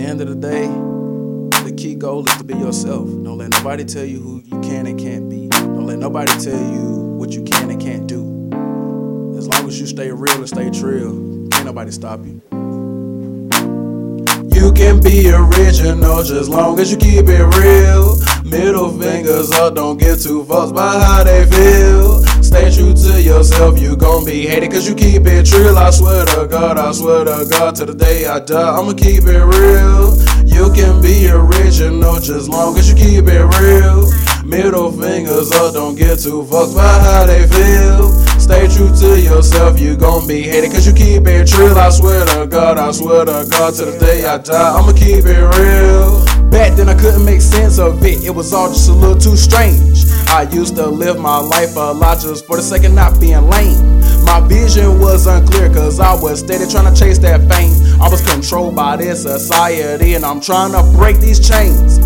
The end of the day, the key goal is to be yourself. Don't let nobody tell you who you can and can't be. Don't let nobody tell you what you can and can't do. As long as you stay real and stay true, can't nobody stop you. You can be original just long as you keep it real. Middle fingers up, don't get too fussed by how they feel. Stay true to yourself, you gon' be hated cause you keep it real. I swear to God, I swear to God, to the day I die, I'ma keep it real. You can be original just long as you keep it real. Middle fingers up, don't get too fucked by how they feel. Stay true to yourself, you gon' be hated cause you keep it real. I swear to God, I swear to God, to the day I die, I'ma keep it real. Back then I couldn't make sense of it, it was all just a little too strange. I used to live my life a lot just for the sake of not being lame. My vision was unclear cause I was steady trying to chase that fame. I was controlled by this society and I'm trying to break these chains.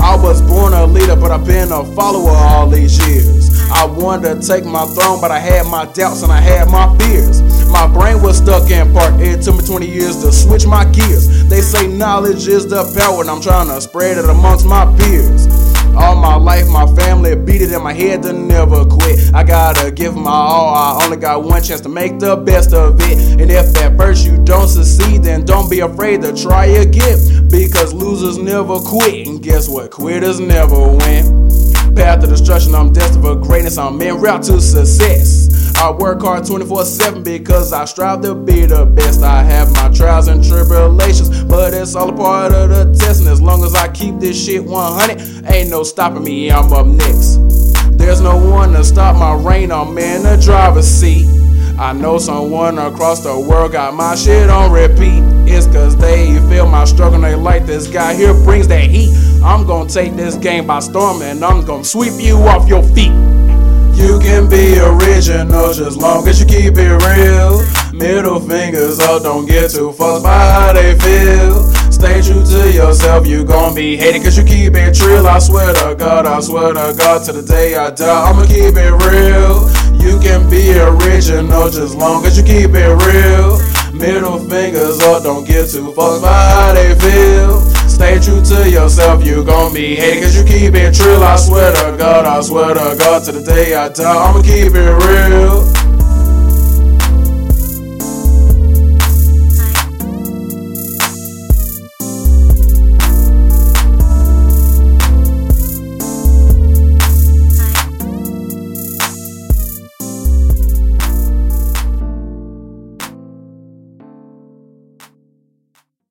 I was born a leader, but I've been a follower all these years. I wanted to take my throne, but I had my doubts and I had my fears. My brain was stuck in part. It took me 20 years to switch my gears. They say knowledge is the power, and I'm trying to spread it amongst my peers. All my life, my family beat it in my head to never quit. I gotta give my all. I only got one chance to make the best of it. And if at first you don't succeed, then don't be afraid to try again. Because losers never quit. And guess what? Quitters never win. Path to destruction, I'm destined for greatness. I'm en route to success. I work hard 24 7 because I strive to be the best. I have my trials and tribulations, but it's all a part of the test. And as long as I keep this shit 100, ain't no stopping me, I'm up next. There's no one to stop my reign, I'm in the driver's seat. I know someone across the world got my shit on repeat. It's cause they feel my struggle and they like this guy here brings that heat. I'm gonna take this game by storm and I'm gonna sweep you off your feet. You can be original just long as you keep it real. Middle fingers up, don't get too fussed by how they feel. Stay true to yourself, you gon' be hated cause you keep it real. I swear to God, I swear to God, to the day I die, I'ma keep it real. You can be original just long as you keep it real. Middle fingers up, don't get too fussed by how they feel. Stay true to yourself, you gon' be hated cause you keep it real. I swear to God, I swear to God, to the day I die, I'ma keep it real.